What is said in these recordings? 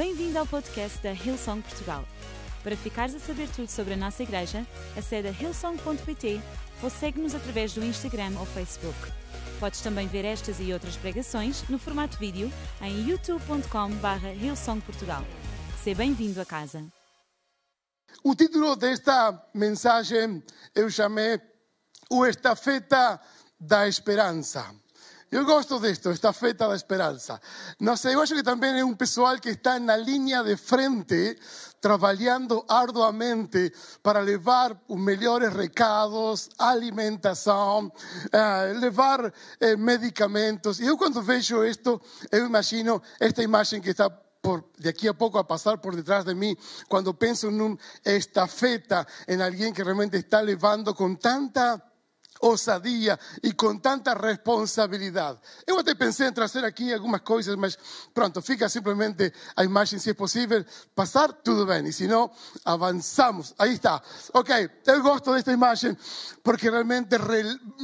Bem-vindo ao podcast da Hillsong Portugal. Para ficares a saber tudo sobre a nossa igreja, acede a hillsong.pt ou segue-nos através do Instagram ou Facebook. Podes também ver estas e outras pregações no formato vídeo em youtube.com.br hillsongportugal. Seja bem-vindo a casa. O título desta mensagem eu chamei O Estafeta da Esperança. Eu gosto disto, estafeta da esperança. Sei, eu acho que também é um pessoal que está na linha de frente, trabalhando arduamente para levar os melhores recados, alimentação, eh, levar eh, medicamentos. E eu, quando vejo isto, eu imagino esta imagem que está por, de aquí a poco a pasar por detrás de mí, cuando pienso en una estafeta, en alguien que realmente está levando con tanta ousadia e com tanta responsabilidade. Eu até pensei em trazer aqui algumas coisas, mas pronto, fica simplesmente a imagem, se é possível passar, tudo bem, e se não, avançamos. Aí está. Ok, eu gosto desta imagem porque realmente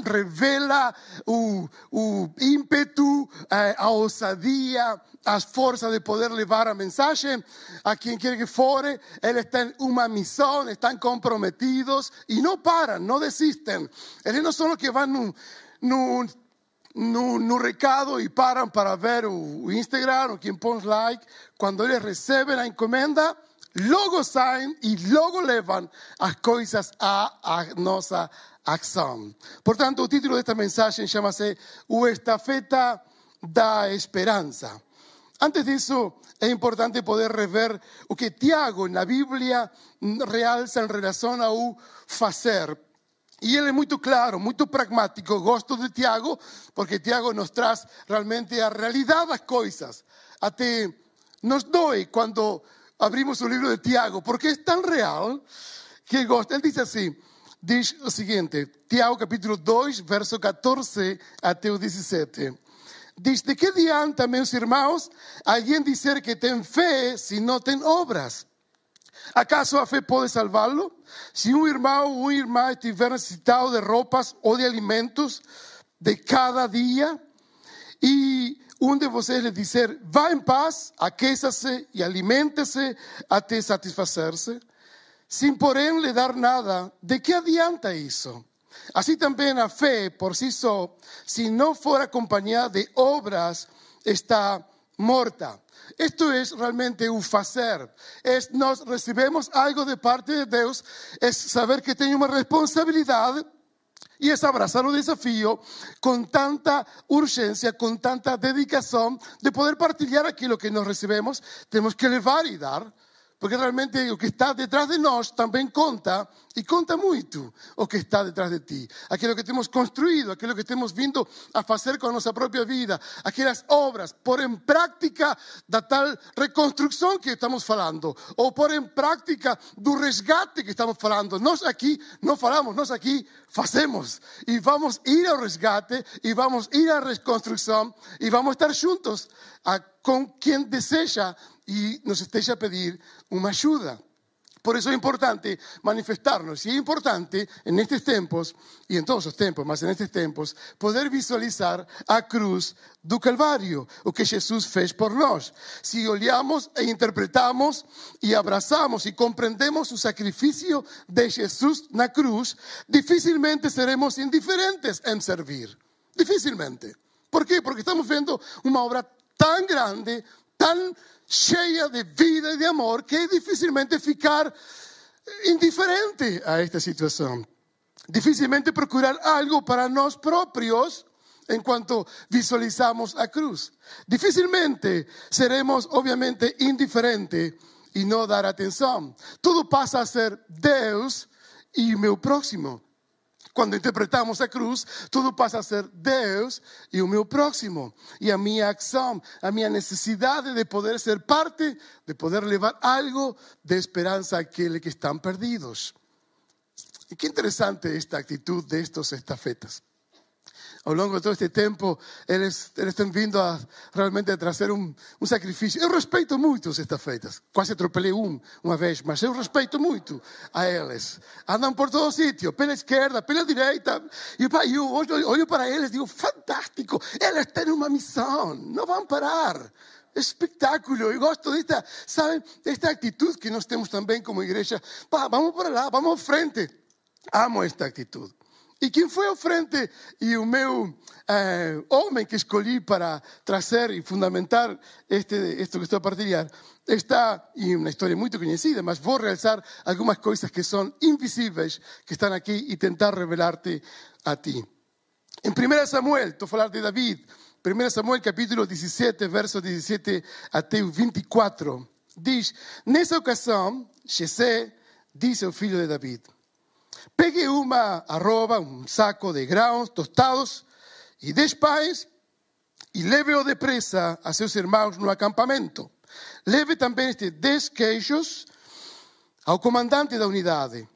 revela o, o ímpeto, eh, a ousadia, as forças de poder levar a mensagem a quem quer que fore. Eles têm uma missão, estão comprometidos e não param, não desistem. Eles não são os que vão no, no, no, no recado e param para ver o Instagram ou quem põe like. Quando eles recebem a encomenda, logo saem e logo levam as coisas à, à nossa ação. Portanto, o título desta mensagem chama-se O Estafeta da Esperança. Antes disso, é importante poder rever o que Tiago na Bíblia realça em relação ao fazer. E ele é muito claro, muito pragmático. Gosto de Tiago, porque Tiago nos traz realmente a realidade das coisas. Até nos dói quando abrimos o livro de Tiago, porque é tão real que gosto. Ele diz assim: diz o seguinte, Tiago capítulo 2, verso 14 até o 17. Diz: De que adianta, meus irmãos, alguém dizer que tem fé se não tem obras? ¿Acaso a fé pode salvá-lo? Se um irmão ou uma irmã estiver necessitado de roupas ou de alimentos de cada dia, e um de vocês lhe dizer, vá em paz, aqueça-se e alimente-se até satisfazer-se, sem porém lhe dar nada, de que adianta isso? Así también la fe por sí sola, si no fuera acompañada de obras, está muerta. Esto es realmente un hacer. Es nos recibimos algo de parte de Dios, es saber que tenemos una responsabilidad y es abrazar el desafío con tanta urgencia, con tanta dedicación de poder partilhar aquello que nos recibimos. Tenemos que elevar y dar. Porque realmente o que está detrás de nós também conta, e conta muito o que está detrás de ti. Aquilo que temos construído, aquilo que temos vindo a fazer com a nossa própria vida, aquelas obras, pôr em prática da tal reconstrução que estamos falando, ou pôr em prática do resgate que estamos falando. Nós aqui não falamos, nós aqui fazemos. E vamos ir ao resgate, e vamos ir à reconstrução, e vamos estar juntos a, com quem deseja y nos estéis a pedir una ayuda. Por eso es importante manifestarnos y es importante en estos tiempos y en todos los tiempos, más en estos tiempos, poder visualizar a cruz do Calvario, o que Jesús fez por nós. Si olhamos e interpretamos y abrazamos y comprendemos o sacrificio de Jesús na cruz, difícilmente seremos indiferentes en servir. Difícilmente. ¿Por qué? Porque estamos viendo una obra tan grande, tan cheia de vida e de amor que é dificilmente ficar indiferente a esta situação. Dificilmente procurar algo para nós próprios enquanto visualizamos a cruz. Dificilmente seremos, obviamente, indiferentes e não dar atenção. Tudo passa a ser e o meu próximo. Quando interpretamos a cruz, tudo passa a ser Deus e o meu próximo. E a minha ação, a minha necessidade de poder ser parte, de poder levar algo de esperança àqueles que estão perdidos. E que interessante esta atitude destes estafetas ao longo de todo este tempo, eles, eles têm vindo a realmente trazer um, um sacrifício. Eu respeito muito os estafetas. Quase atropelei um uma vez, mas eu respeito muito a eles. Andam por todo sítio, pela esquerda, pela direita. E eu olho, olho para eles e digo, fantástico, eles têm uma missão, não vão parar. espectáculo. Eu gosto desta, sabe, desta atitude que nós temos também como igreja. Pá, vamos para lá, vamos à frente. Amo esta atitude. E quem foi à frente? E o meu eh, homem que escolhi para trazer e fundamentar este, isto que estou a partilhar está em uma história muito conhecida, mas vou realçar algumas coisas que são invisíveis, que estão aqui e tentar revelar-te a ti. Em 1 Samuel, estou a falar de David, 1 Samuel capítulo 17, verso 17 até o 24, diz: Nessa ocasião, Jessé disse ao filho de David: Pegue uma arroba, um saco de grãos tostados e dez pães e leve-o depressa a seus irmãos no acampamento. Leve também estes dez queijos ao comandante da unidade.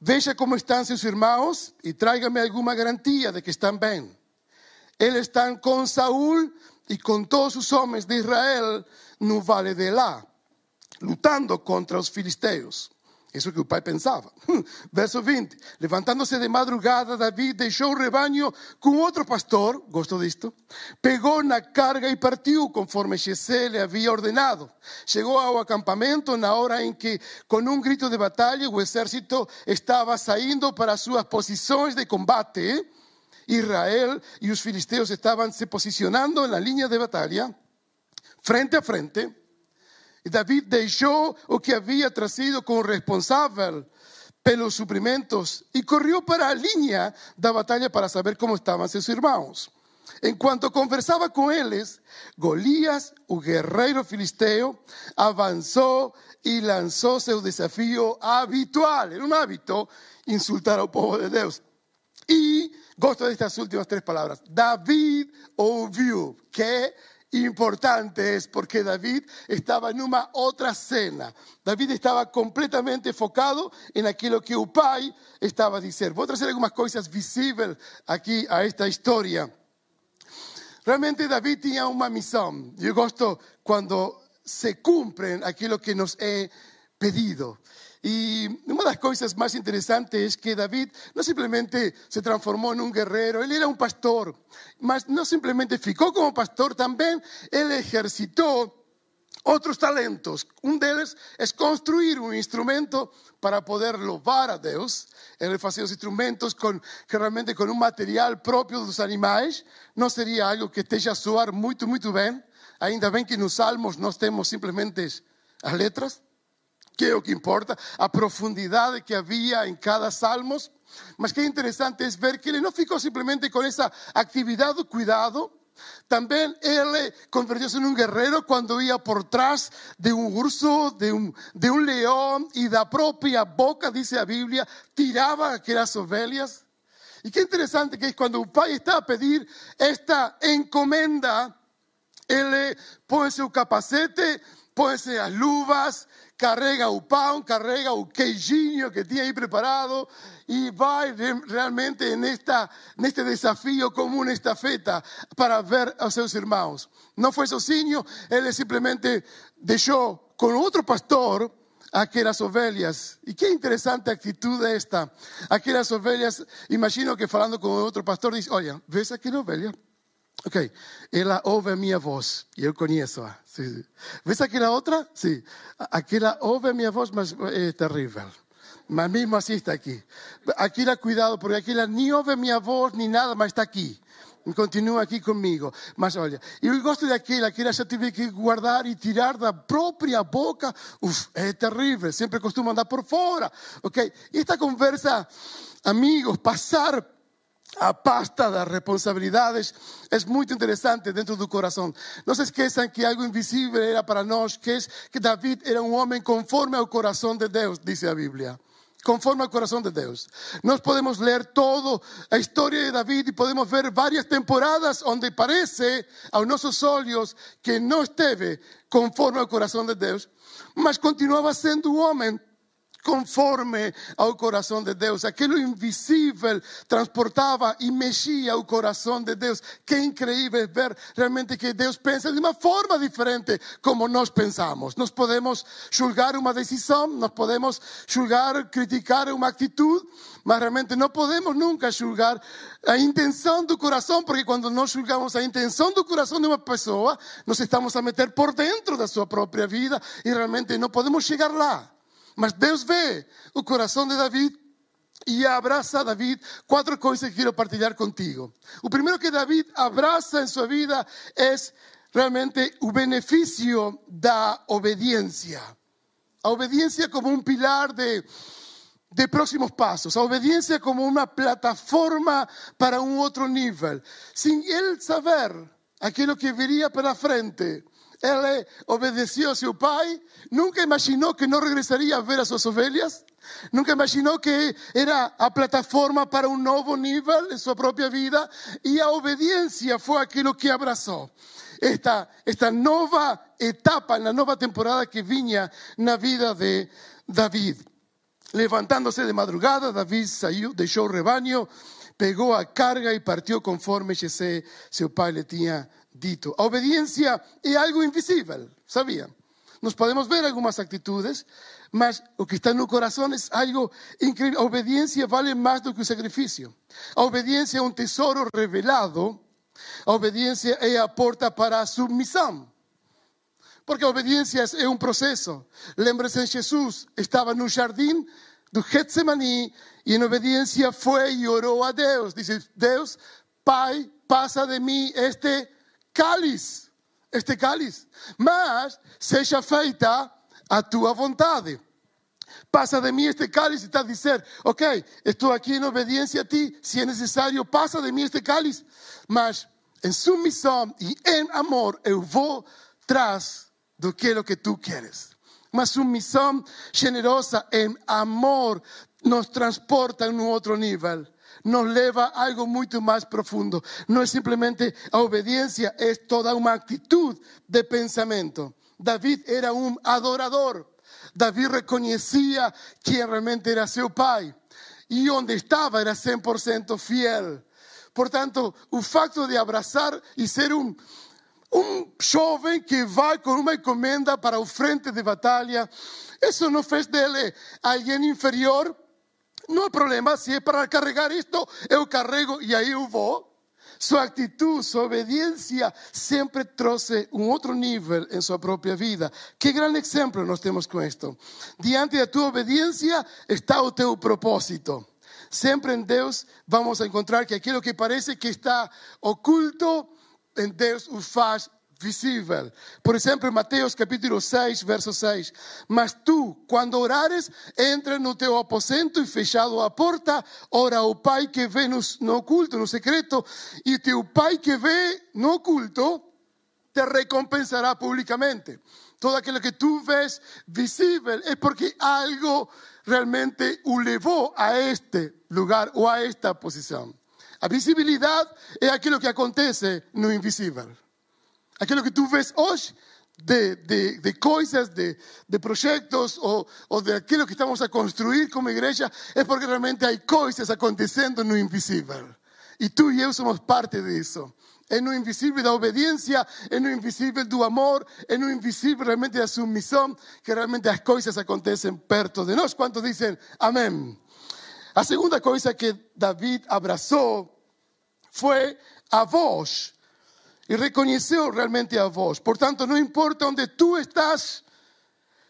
Veja como estão seus irmãos e traga-me alguma garantia de que estão bem. Eles estão com Saul e com todos os homens de Israel no vale de Elá, lutando contra os filisteus. Isso que o pai pensava. Verso 20. Levantando-se de madrugada, Davi deixou o rebanho com outro pastor, gosto disto, pegou na carga e partiu, conforme Jessé lhe havia ordenado. Chegou ao acampamento na hora em que, com um grito de batalha, o exército estava saindo para suas posições de combate. Israel e os filisteus estavam se posicionando na linha de batalha, frente a frente. David deixou o que havia trazido como responsável pelos suprimentos e correu para a linha da batalha para saber como estavam seus irmãos. Enquanto conversava com eles, Golias, o guerreiro filisteu, avançou e lançou seu desafio habitual. Era um hábito insultar ao povo de Deus. E gosto destas últimas três palavras. David ouviu que importante es porque David estaba en una otra cena. David estaba completamente enfocado en aquello que el pai estaba decir. Voy a traer algunas cosas visibles aquí a esta historia. Realmente David tenía una misión. Yo gosto cuando se cumplen aquello que nos he pedido. Y una de las cosas más interesantes es que David no simplemente se transformó en un guerrero, él era un pastor, mas no simplemente ficó como pastor, también él ejercitó otros talentos. Un de ellos es construir un instrumento para poder louvar a Deus. Ele fazia os instrumentos con, con un material propio dos animais. Não seria algo que esteja a soar muito, muito bem. Ainda bem que nos salmos nós temos simplesmente as letras que o que importa, a profundidade que havia em cada salmos. Mas que interessante é ver que ele não ficou simplesmente com essa atividade do cuidado, também ele convertiu-se em um guerreiro quando ia por trás de um urso, de um, de um leão, e da própria boca, diz a Bíblia, tirava aquelas ovelhas. E que interessante que é quando o pai está a pedir esta encomenda, ele põe seu capacete, põe as luvas, carrega o pão, carrega o queijinho que tinha aí preparado e vai realmente nesta, neste desafio como uma estafeta para ver aos seus irmãos. Não foi sozinho, ele simplesmente deixou com outro pastor aquelas ovelhas. E que interessante atitude esta. Aquelas ovelhas, imagino que falando com outro pastor, diz: Olha, vês aquela ovelha? Ok, ela ouve a minha voz e eu conheço-a. ¿Ves aquela outra? Sim. Aquela ouve a minha voz, mas é terrível. Mas mesmo assim está aqui. Aquela, cuidado, porque aquela nem ouve a minha voz nem nada, mas está aqui. Continua aqui comigo. Mas olha, eu gosto daquela, aquela já tive que guardar e tirar da própria boca. Uf, é terrível. Sempre costumo andar por fora. Ok? E esta conversa, amigos, passar pasta das responsabilidades é muito interessante dentro do coração. Não se esqueçam que algo invisível era para nós, que é que David era um homem conforme ao coração de Deus, diz a Bíblia. Conforme ao coração de Deus. Nós podemos ler toda a história de David e podemos ver várias temporadas onde parece aos nossos olhos que não esteve conforme ao coração de Deus, mas continuava sendo um homem conforme ao coração de Deus. Aquilo invisível transportava e mexia o coração de Deus. Que incrível ver realmente que Deus pensa de uma forma diferente como nós pensamos. Nós podemos julgar uma decisão, nós podemos julgar, criticar uma atitude, mas realmente não podemos nunca julgar a intenção do coração, porque quando nós julgamos a intenção do coração de uma pessoa, nós estamos a meter por dentro da sua própria vida e realmente não podemos chegar lá. Mas Deus vê o coração de David e abraça a David quatro coisas que quero partilhar contigo. O primeiro que David abraça em sua vida é realmente o benefício da obediência. A obediência como um pilar de, de próximos passos, a obediência como uma plataforma para um outro nível. Sem ele saber aquilo que viria pela frente, ele obedeció a su pai, nunca imaginó que no regresaría a ver a sus ovelhas, nunca imaginó que era a plataforma para un nuevo nivel en su propia vida y a obediencia fue aquello que abrazó. Esta, nueva etapa, en la nueva temporada que viña en la vida de David. Levantándose de madrugada, David salió, dejó el rebaño, pegó a carga y partió conforme Jesse, su pai le tenía dito. A obediencia é algo invisível, sabia? Nós podemos ver algumas atitudes, mas o que está no coração é algo incrível. A obediência vale mais do que o sacrifício. A obediência é um tesouro revelado. A obediência é a porta para a submissão. Porque a obediência é um processo. Lembre-se, Jesus estava no jardim do Getsemani e em obediência foi e orou a Deus. Diz: Deus, Pai, passa de mim este cáliz, este cáliz, mas seja feita a tua vontade. Passa de mim este cáliz está a dizer, ok, estou aqui em obediência a ti, se é necessário, passa de mim este cáliz, mas em submissão e em amor eu vou traz do que é que tu queres. Uma submissão generosa em amor nos transporta em um outro nível nos lleva a algo mucho más profundo. No es simplemente a obediencia, es toda una actitud de pensamiento. David era un adorador. David reconocía quién realmente era su pai. Y donde estaba era 100% fiel. Por tanto, el facto de abrazar y ser un, un joven que va con una encomenda para el frente de batalla, eso no fez dele alguien inferior, no hay problema, si es para cargar esto, yo carrego y ahí eu vou. Su actitud, su obediencia siempre trouxe un otro nivel en su propia vida. Qué gran ejemplo nos tenemos con esto. Diante de tu obediencia está o teu propósito. Siempre en Dios vamos a encontrar que aquello que parece que está oculto, en Dios o faz visível. Por exemplo, em Mateus capítulo 6, verso 6. Mas tu, quando orares, entra no teu aposento e fechado a porta, ora ao Pai que vê no, no oculto, no secreto, e teu Pai que vê no oculto te recompensará publicamente. Todo aquilo que tu ves visível é porque algo realmente o levou a este lugar ou a esta posição. A visibilidade é aquilo que acontece no invisível. Aquilo que tu ves hoje de, de, de coisas, de, de projetos ou, ou de aquilo que estamos a construir como igreja é porque realmente há coisas acontecendo no invisível. E tu e eu somos parte disso. É no invisível da obediência, é no invisível do amor, é no invisível realmente da submissão que realmente as coisas acontecem perto de nós. Quantos dizem amém? A segunda coisa que David abraçou foi a voz y reconoció realmente a vos. Por tanto, no importa dónde tú estás,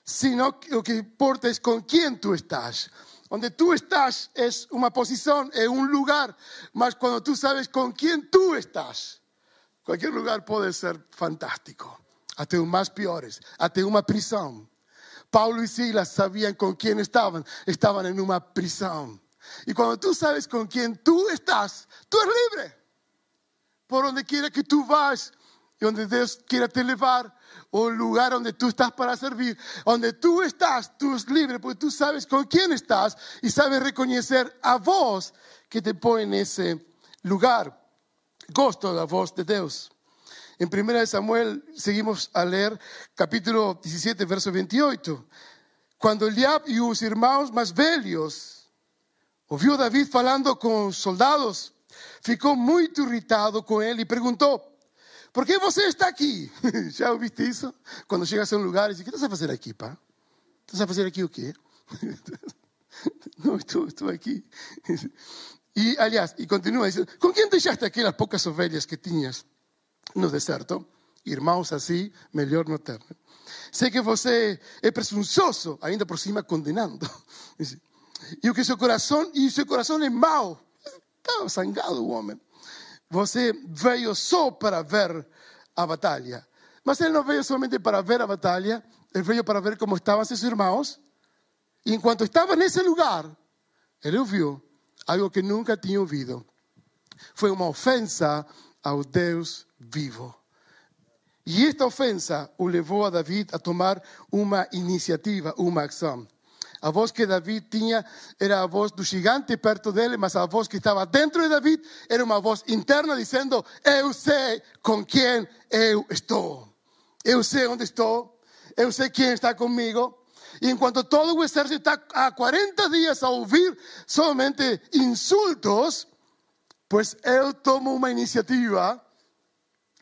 sino lo que importa es con quién tú estás. Donde tú estás es una posición, es un lugar, mas cuando tú sabes con quién tú estás, cualquier lugar puede ser fantástico, hasta los más peores, hasta una prisión. Paulo y Silas sabían con quién estaban, estaban en una prisión. Y cuando tú sabes con quién tú estás, tú eres libre por donde quiera que tú vas, y donde Dios quiera te llevar, o el lugar donde tú estás para servir, donde tú estás, tú eres libre, porque tú sabes con quién estás y sabes reconocer a vos que te pone en ese lugar. Gosto la voz de Dios. En 1 Samuel seguimos a leer capítulo 17, verso 28. Quando Eliab e os irmãos mais velhos ouviu David falando com os soldados, ficou muito irritado com ele e perguntou: Por que você está aqui? Já ouviste isso? Quando chegas a um lugar e diz: O que estás a fazer aqui, pá? Estás a fazer aqui o quê? Não, estou, estou aqui. E, aliás, e continua dizendo: Com quem deixaste aquelas poucas ovelhas que tinhas no deserto? Irmãos assim, melhor não ter. Sei que você é presunçoso, ainda por cima condenando. E o que seu coração, e seu coração é mau. Estava zangado o homem. Você veio só para ver a batalha. Mas ele não veio somente para ver a batalha, ele veio para ver como estavam seus irmãos. E enquanto estava nesse lugar, ele ouviu algo que nunca tinha ouvido. Foi uma ofensa ao Deus vivo. E esta ofensa o levou a David a tomar uma iniciativa, uma ação. A voz que David tinha era a voz do gigante perto dele, mas a voz que estava dentro de David era uma voz interna dizendo: Eu sei com quem eu estou. Eu sei onde estou. Eu sei quem está comigo. Y en cuanto todo el ejército está a 40 días a oír solamente insultos, pues él toma una iniciativa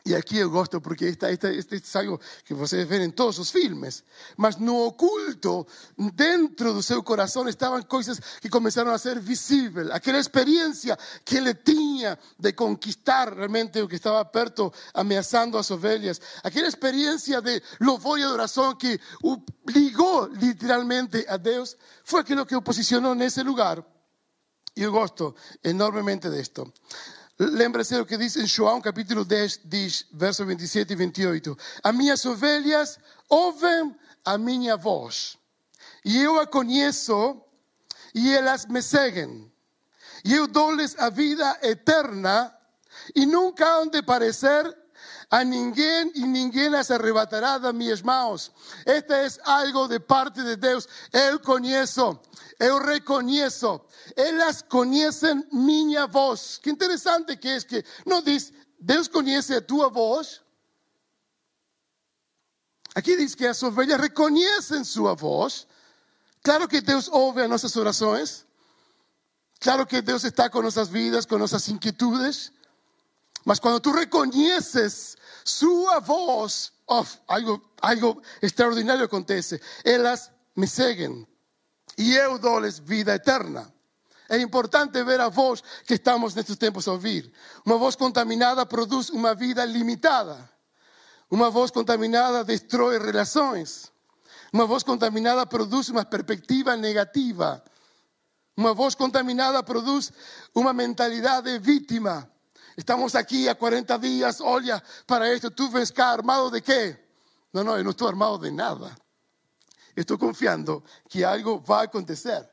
E aqui eu gosto porque esta, esta, este algo que vocês veem em todos os filmes. Mas no oculto, dentro do seu coração, estavam coisas que começaram a ser visíveis. Aquela experiência que ele tinha de conquistar realmente o que estava perto, ameaçando as ovelhas. Aquela experiência de louvor e adoração que o ligou literalmente a Deus. Foi aquilo que o posicionou nesse lugar. E eu gosto enormemente disto. Lembre-se do que diz em João capítulo 10, diz, verso 27 e 28. As minhas ovelhas ouvem a minha voz, e eu a conheço, e elas me seguem. E eu dou-lhes a vida eterna, e nunca hão de parecer a ninguém e ninguém as arrebatará das minhas mãos. Este é algo de parte de Deus. Eu conheço, eu reconheço. Elas conhecem minha voz. Que interessante que é que não diz, Deus conhece a tua voz. Aqui diz que as ovelhas reconhecem sua voz. Claro que Deus ouve as nossas orações. Claro que Deus está com nossas vidas, com nossas inquietudes. Mas quando tú reconoces su voz, oh, algo, extraordinario acontece. Elas me seguem e eu dou-lhes vida eterna. É importante ver a voz que estamos nestes tempos a ouvir. Uma voz contaminada produz uma vida limitada. Uma voz contaminada destrói relações. Uma voz contaminada produz uma perspectiva negativa. Uma voz contaminada produz uma mentalidade vítima. Estamos aquí a 40 días, olha, para esto, tú ves acá armado de qué? No, no, yo no estoy armado de nada. Estoy confiando que algo va a acontecer.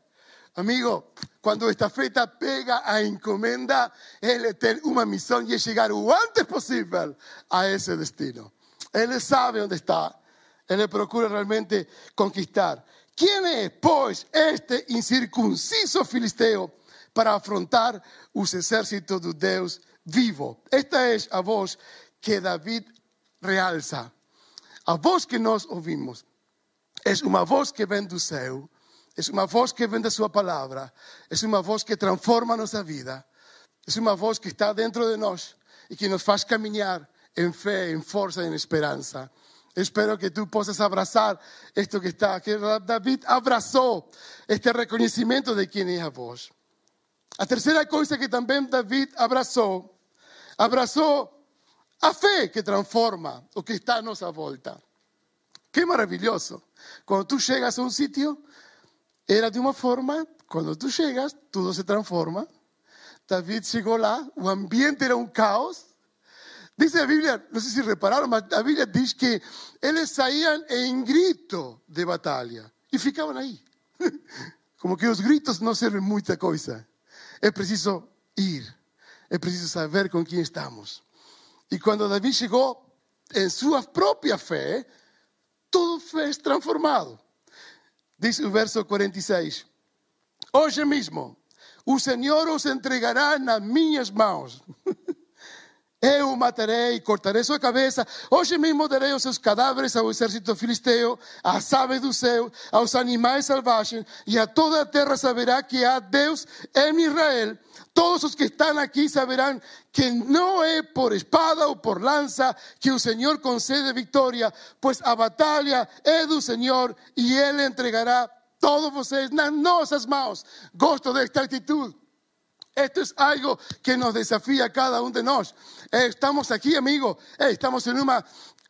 Amigo, cuando esta feita pega a encomenda, Él tiene una misión y es llegar lo antes posible a ese destino. Él sabe dónde está. Él procura realmente conquistar. ¿Quién es, pues, este incircunciso filisteo para afrontar los ejércitos de Dios vivo. Esta es a voz que David realza. A voz que nós ouvimos é uma voz que vem do céu, é uma voz que vem da sua palavra, é uma voz que transforma a nossa vida, é uma voz que está dentro de nós e que nos faz caminhar em fé, em força, em esperança. Espero que tú possas abraçar esto que está, que David abraçou este reconhecimento de quem é a voz. A terceira coisa que também David abraçou abraçou a fé que transforma o que está a nossa volta. Que maravilhoso. Quando tu chegas a um sítio, era de uma forma, quando tu chegas, tudo se transforma. David chegou lá, o ambiente era um caos. Diz a Bíblia, não sei se repararam, mas a Bíblia diz que eles saíam em grito de batalha e ficavam aí. Como que os gritos não servem muita coisa. É preciso ir. É preciso saber com quem estamos. E quando Davi chegou em sua própria fé, tudo foi transformado. Diz o verso 46: Hoje mesmo o Senhor os entregará nas minhas mãos. Eu matarei e cortarei sua cabeça. Hoje mesmo darei os seus cadáveres ao exército filisteu, às aves do céu, aos animais selvagens, e a toda a terra saberá que há Deus em Israel. Todos os que estão aqui saberão que não é por espada ou por lança que o Senhor concede vitória, pois a batalha é do Senhor e Ele entregará todos vocês nas nossas mãos. Gosto desta atitude. Esto es algo que nos desafía a cada uno de nosotros. Eh, estamos aquí, amigos, eh, estamos en una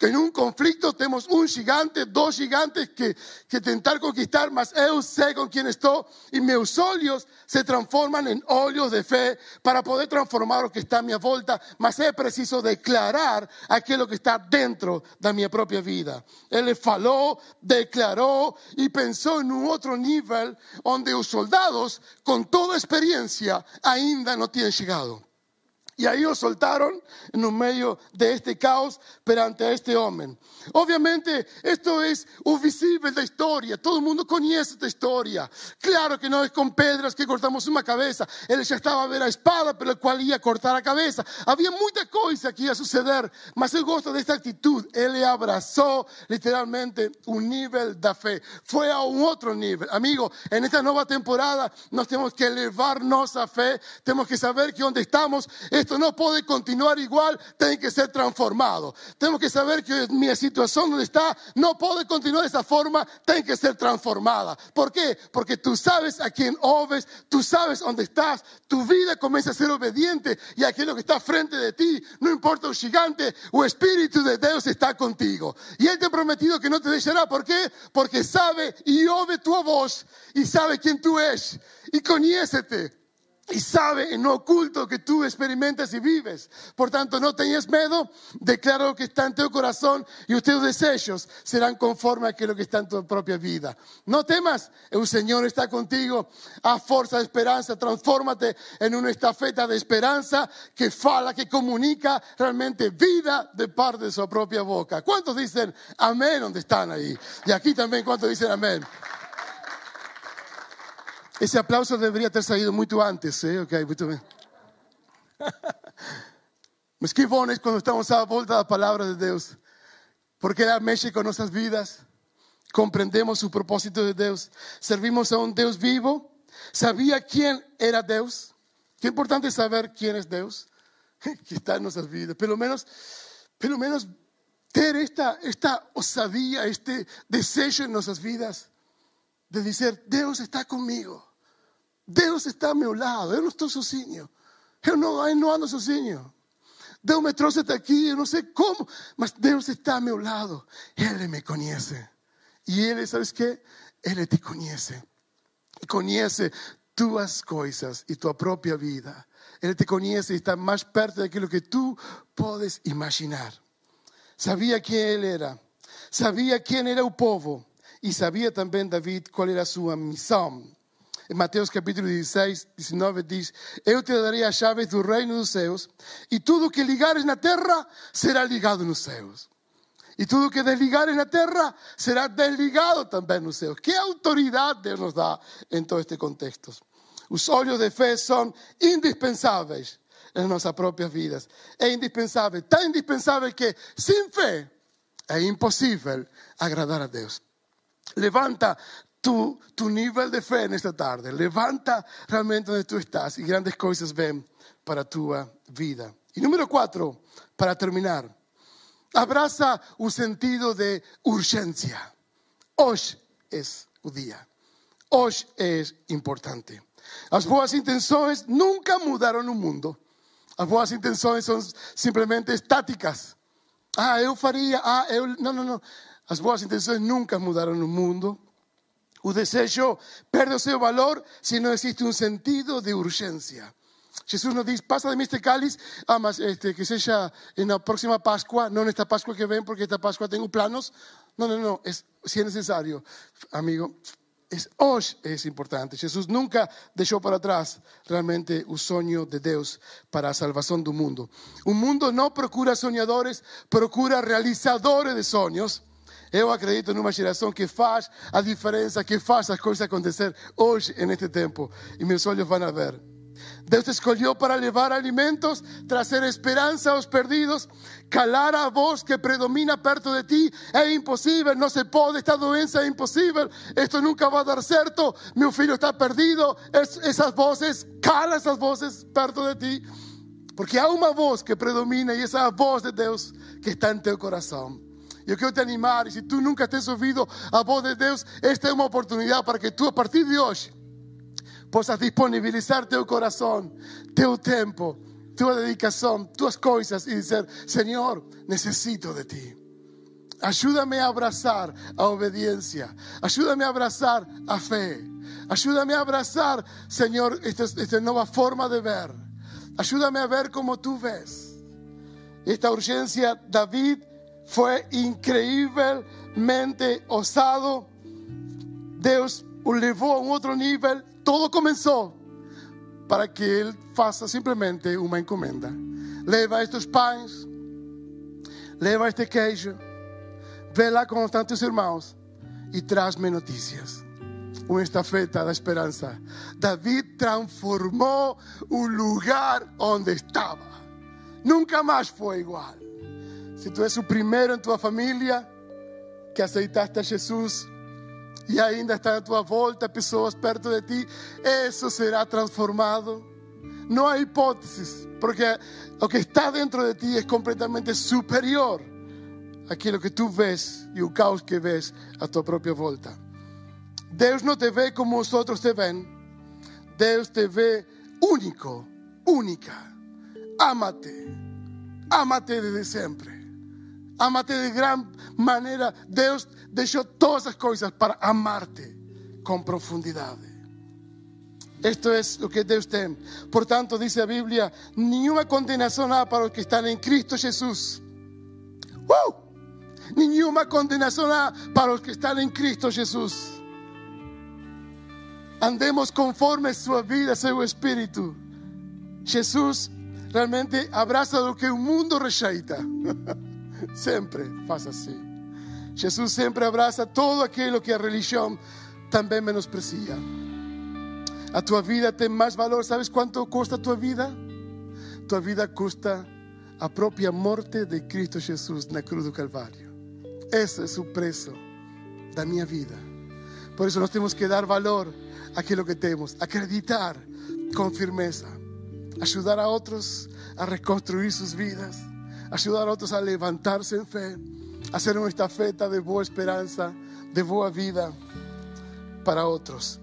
en un conflicto tenemos un gigante, dos gigantes que, que tentar conquistar, mas eu sé con quién estoy y mis ojos se transforman en óleos de fe para poder transformar lo que está a mi volta, mas es preciso declarar aquello que está dentro de mi propia vida. Él faló, declaró y pensó en un otro nivel donde los soldados con toda experiencia ainda no tienen llegado. Y ahí lo soltaron en un medio de este caos perante este hombre. Obviamente, esto es un visible de historia. Todo el mundo conoce esta historia. Claro que no es con pedras que cortamos una cabeza. Él ya estaba a ver a espada, pero el cual iba a cortar la cabeza. Había muchas cosas que iba a suceder. Mas el gosto de esta actitud. Él le abrazó literalmente un nivel de fe. Fue a un otro nivel. Amigo, en esta nueva temporada nos tenemos que elevarnos a fe. Tenemos que saber que donde estamos esto no puede continuar igual, tiene que ser transformado. Tenemos que saber que mi situación donde está no puede continuar de esa forma, tiene que ser transformada. ¿Por qué? Porque tú sabes a quién obes, tú sabes dónde estás, tu vida comienza a ser obediente y aquello que está frente de ti, no importa un gigante, o Espíritu de Dios está contigo. Y Él te ha prometido que no te dejará. ¿Por qué? Porque sabe y obe tu voz y sabe quién tú eres y conócete y sabe en lo oculto que tú experimentas y vives. Por tanto, no tengas miedo, declara lo que está en tu corazón y tus deseos serán conforme a aquello que está en tu propia vida. No temas, el Señor está contigo, a fuerza de esperanza, transfórmate en una estafeta de esperanza que fala, que comunica realmente vida de parte de su propia boca. ¿Cuántos dicen amén donde están ahí? Y aquí también, ¿cuántos dicen amén? Esse aplauso deveria ter saído muito antes, ¿eh? ok, muito bem. Mas que bom é quando estamos à volta da palavra de Deus, porque ela mexe com nossas vidas, compreendemos o propósito de Deus, servimos a um Deus vivo, sabia quem era Deus, que é importante saber quem é Deus, que está em nossas vidas, pelo menos, pelo menos ter esta, esta osadía, este desejo em nossas vidas, de dizer, Deus está comigo. Deus está a meu lado, eu não estou sozinho. Eu não, eu não ando sozinho. Deus me trouxe até aqui, eu não sei como, mas Deus está a meu lado. Ele me conhece. E Ele, sabes que? Ele te conhece. E conhece tuas coisas e tua própria vida. Ele te conhece e está mais perto daquilo que tu podes imaginar. Sabia quem ele era, sabia quem era o povo e sabia também David qual era a sua missão. Em Mateus capítulo 16, 19 diz: Eu te darei as chaves do reino dos céus, e tudo que ligares na terra será ligado nos céus. E tudo que desligares na terra será desligado também nos céus. Que autoridade Deus nos dá em todo este contexto. Os olhos de fé são indispensáveis em nossas próprias vidas. É indispensável, tão indispensável que sem fé é impossível agradar a Deus. Levanta tu, nivel de fe en esta tarde. Levanta realmente donde tú estás y grandes cosas ven para tu vida. Y número cuatro, para terminar, abraza un sentido de urgencia. Hoy es un día. Hoy es importante. Las buenas intenciones nunca mudaron un mundo. Las buenas intenciones son simplemente estáticas. Ah, eu faria, ah, eu... No, no, no. Las buenas intenciones nunca mudaron un mundo. O desejo perde o valor se não existe um sentido de urgência. Jesus nos diz: passa de mim este cáliz, ah, este, que seja na próxima Páscoa, não nesta Páscoa que vem, porque esta Páscoa tenho planos. Não, não, não, es, se é necessário, amigo, es, hoje é importante. Jesus nunca deixou para trás realmente o sonho de Deus para a salvação do mundo. O mundo não procura sonhadores, procura realizadores de sonhos. Eu acredito numa geração que faz a diferença, que faz as coisas acontecer hoje, neste tempo. E meus olhos vão a ver. Deus escolheu para levar alimentos, trazer esperança aos perdidos, calar a voz que predomina perto de ti. É impossível, não se pode, esta doença é impossível, isto nunca vai dar certo, meu filho está perdido. Es, essas vozes, cala essas vozes perto de ti, porque há uma voz que predomina e essa é voz de Deus que está em teu coração. Eu quero te animar, e se tu nunca tens ouvido a voz de Deus, esta é uma oportunidade para que tu, a partir de hoje, possas disponibilizar teu coração, teu tempo, tua dedicação, tuas coisas e dizer: Senhor, necessito de ti. Ajuda-me a abraçar a obediência, ajuda-me a abraçar a fé, ajuda-me a abraçar, Senhor, esta, esta nova forma de ver. Ajuda-me a ver como tu ves. Esta urgência, David foi incrivelmente ousado. Deus o levou a um outro nível todo comenzó para que Él faça simplemente uma encomenda. Leva estes pães, leva este queijo, vê lá estão teus irmãos e traz-me notícias. Uma estafeta da esperança. David transformou o lugar onde estava. Nunca mais foi igual. Se tu és o primeiro em tua família que aceitaste a Jesus, e ainda está à tua volta pessoas perto de ti, isso será transformado. Não há hipóteses, porque o que está dentro de ti é completamente superior àquilo que tu vês e o caos que vês à tua própria volta. Deus não te vê como os outros te veem. Deus te vê único, única. Amate, amate desde sempre. Amate de gran manera. Deus deixou todas as coisas para amarte com profundidade. Esto es lo que Deus tem. Por tanto, dice a Bíblia: nenhuma condenação há para os que estão em Cristo Jesus. ¡Uh! Nenhuma condenação há para os que estão em Cristo Jesus. Andemos conforme sua vida, seu espírito. Jesus realmente abraça o que o mundo rejeita. Sempre faz assim. Jesus sempre abraça todo aquilo que a religião também menosprecia. A tua vida tem mais valor. Sabes quanto custa a tua vida? Tua vida custa a própria morte de Cristo Jesus na cruz do Calvário. Esse é o preço da minha vida. Por isso nós temos que dar valor àquilo que temos, acreditar com firmeza, ajudar a outros a reconstruir suas vidas ayudar a otros a levantarse en fe, hacer una estafeta de boa esperanza, de boa vida para otros.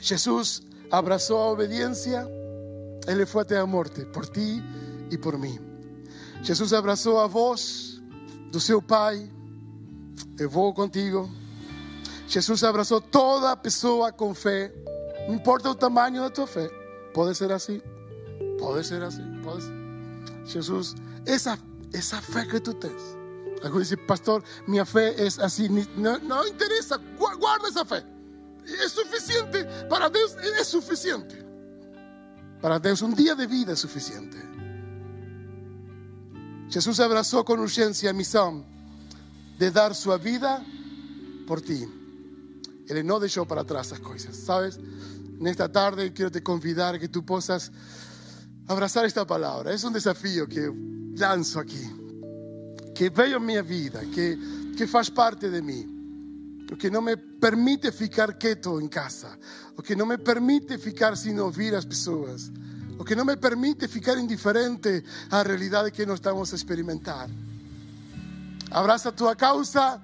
Jesús abrazó a obediencia, Él fue até a muerte por ti y por mí. Jesús abrazó a vos, do seu Pai, eu vou contigo. Jesús abrazó toda pessoa com fé, não importa o tamanho da tua fé, pode ser assim, pode ser assim, pode ser. Jesús esa, esa fe que tú tienes. Algunos dicen, pastor, mi fe es así. No, no interesa, guarda esa fe. Es suficiente. Para Dios es suficiente. Para Dios un día de vida es suficiente. Jesús abrazó con urgencia a misión de dar su vida por ti. Él no dejó para atrás las cosas, ¿sabes? En esta tarde quiero te convidar a que tú puedas abrazar esta palabra. Es un desafío que lanço aqui, que veio a minha vida, que, que faz parte de o que não me permite ficar quieto em casa, o que não me permite ficar sem ouvir as pessoas, o que não me permite ficar indiferente à realidade que nós estamos a experimentar. Abraça a tua causa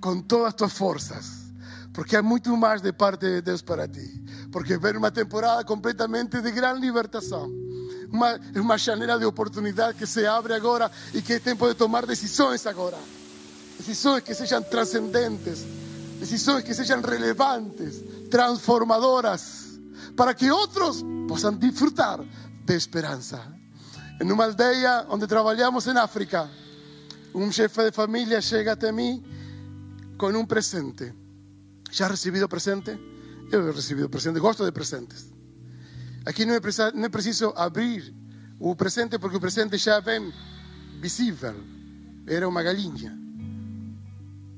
com todas as tuas forças, porque há muito mais de parte de Deus para ti. Porque ver uma temporada completamente de grande libertação uma, uma janela de oportunidade que se abre agora e que é tempo de tomar decisões agora. Decisões que sejam transcendentes, decisões que sejam relevantes, transformadoras, para que outros possam desfrutar de esperança. Em uma aldeia onde trabalhamos em África, um chefe de família chega até mim com um presente. Já recebido presente? Eu he recebido presente, gosto de presentes. Aqui não é, preciso abrir o presente, porque o presente já vem visível. Era uma galinha.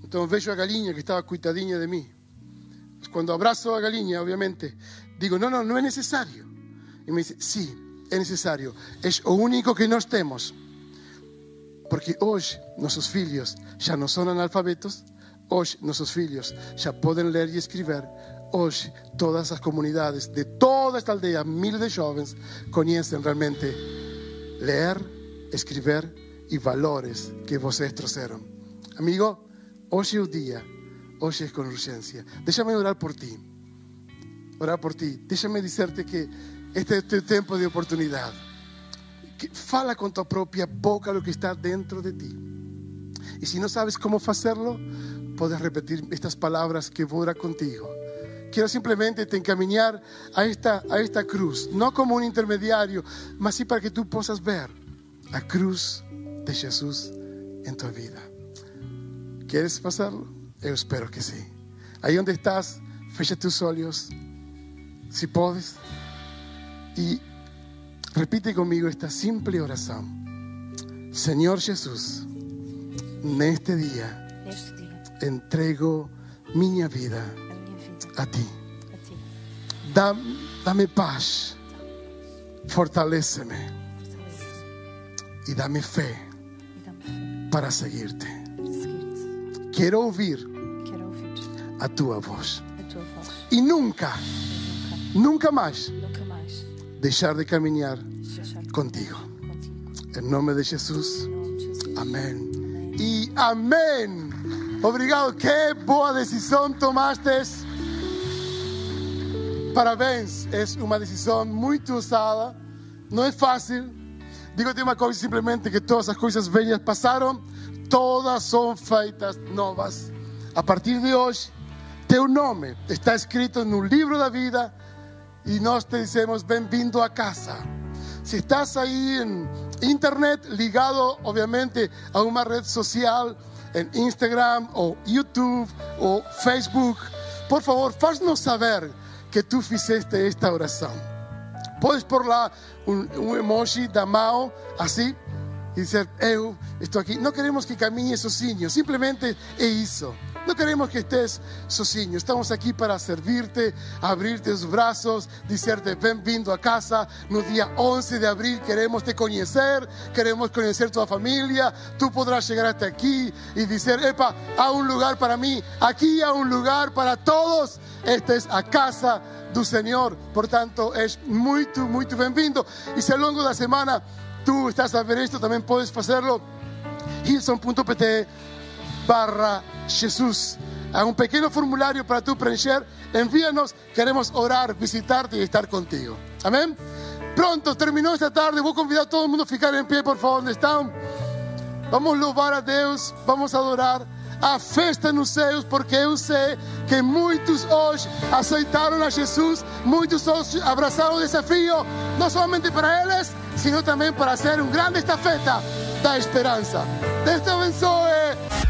Então vejo a galinha que estava coitadinha de mim. Quando abraço a galinha, obviamente, digo: não, não, não é necessário. E me disse: sim, é necessário. É o único que nós temos. Porque hoje nossos filhos já não são analfabetos, hoje nossos filhos já podem ler e escrever. Hoje todas as comunidades de toda esta aldeia, mil de jovens, conhecem realmente ler, escrever e valores que vocês trouxeram. Amigo, hoje é o dia, hoje é com urgência. Deixa-me orar por ti. Orar por ti. Deixa-me dizer-te que este é o teu tempo de oportunidade. Fala com tua própria boca o que está dentro de ti. E se não sabes como fazerlo, podes repetir estas palavras que vou orar contigo. Quiero simplemente te encaminar a esta, a esta cruz, no como un intermediario, mas sí para que tú puedas ver a cruz de Jesús en tu vida. ¿Quieres pasarlo? Yo espero que sí. Ahí donde estás, fecha tus ojos, si puedes, y repite conmigo esta simple oración. Señor Jesús, en este día Neste dia, entrego mi vida a minha vida a ti. a ti. Da- dame paz, fortaléceme Fortalece y dame fe e dá-me fé para seguirte. para seguir-te. Quiero oír Quero ouvir a tu voz a tua voz. y nunca, E nunca más nunca, nunca mais dejar de caminar deixar de contigo. caminhar contigo. En nombre de Jesús. Em nome de Jesus. Amén. Amém. Y amén. Obrigado. Qué boa decisión tomaste. Parabéns. Es una decisión muy usada. No es fácil. Digo-te uma coisa simplesmente que todas as coisas velhas passaram, todas são feitas novas. A partir de hoje, teu nome está escrito no livro da vida e nós te dizemos bem-vindo a casa. Si estás ahí en internet, ligado obviamente a una red social, en Instagram o YouTube o Facebook, por favor, faz-nos saber que tú fizeste esta oración. Puedes por lá un, un emoji da mão, así, y dizer, eu estou aqui. Não queremos que caminhe sozinho, simplesmente é isso. Não queremos que estés sozinho. Estamos aqui para servirte, abrir-te os braços, dizer-te bem-vindo a casa. No dia 11 de abril queremos te conhecer, queremos conhecer tua família. Tu podrás chegar até aqui e dizer, epa, há um lugar para mim, aqui há um lugar para todos. Esta é a casa do Senhor. Portanto, és muito, muito bem-vindo. E se ao longo da semana tu estás a ver isto, também podes fazê-lo. Hilson.pt barra Jesus. Há um pequeno formulário para tu preencher. Envíanos, queremos orar, visitarte e estar contigo. Amém? Pronto, terminou esta tarde. Vou convidar todo mundo a ficar em pé, por favor, onde estão. Vamos louvar a Deus, vamos adorar. A festa nos céus, porque eu sei que muitos hoje aceitaram a Jesus, muitos hoje abraçaram o desafio, não somente para eles, sino também para ser um grande estafeta da esperança. Deus te abençoe.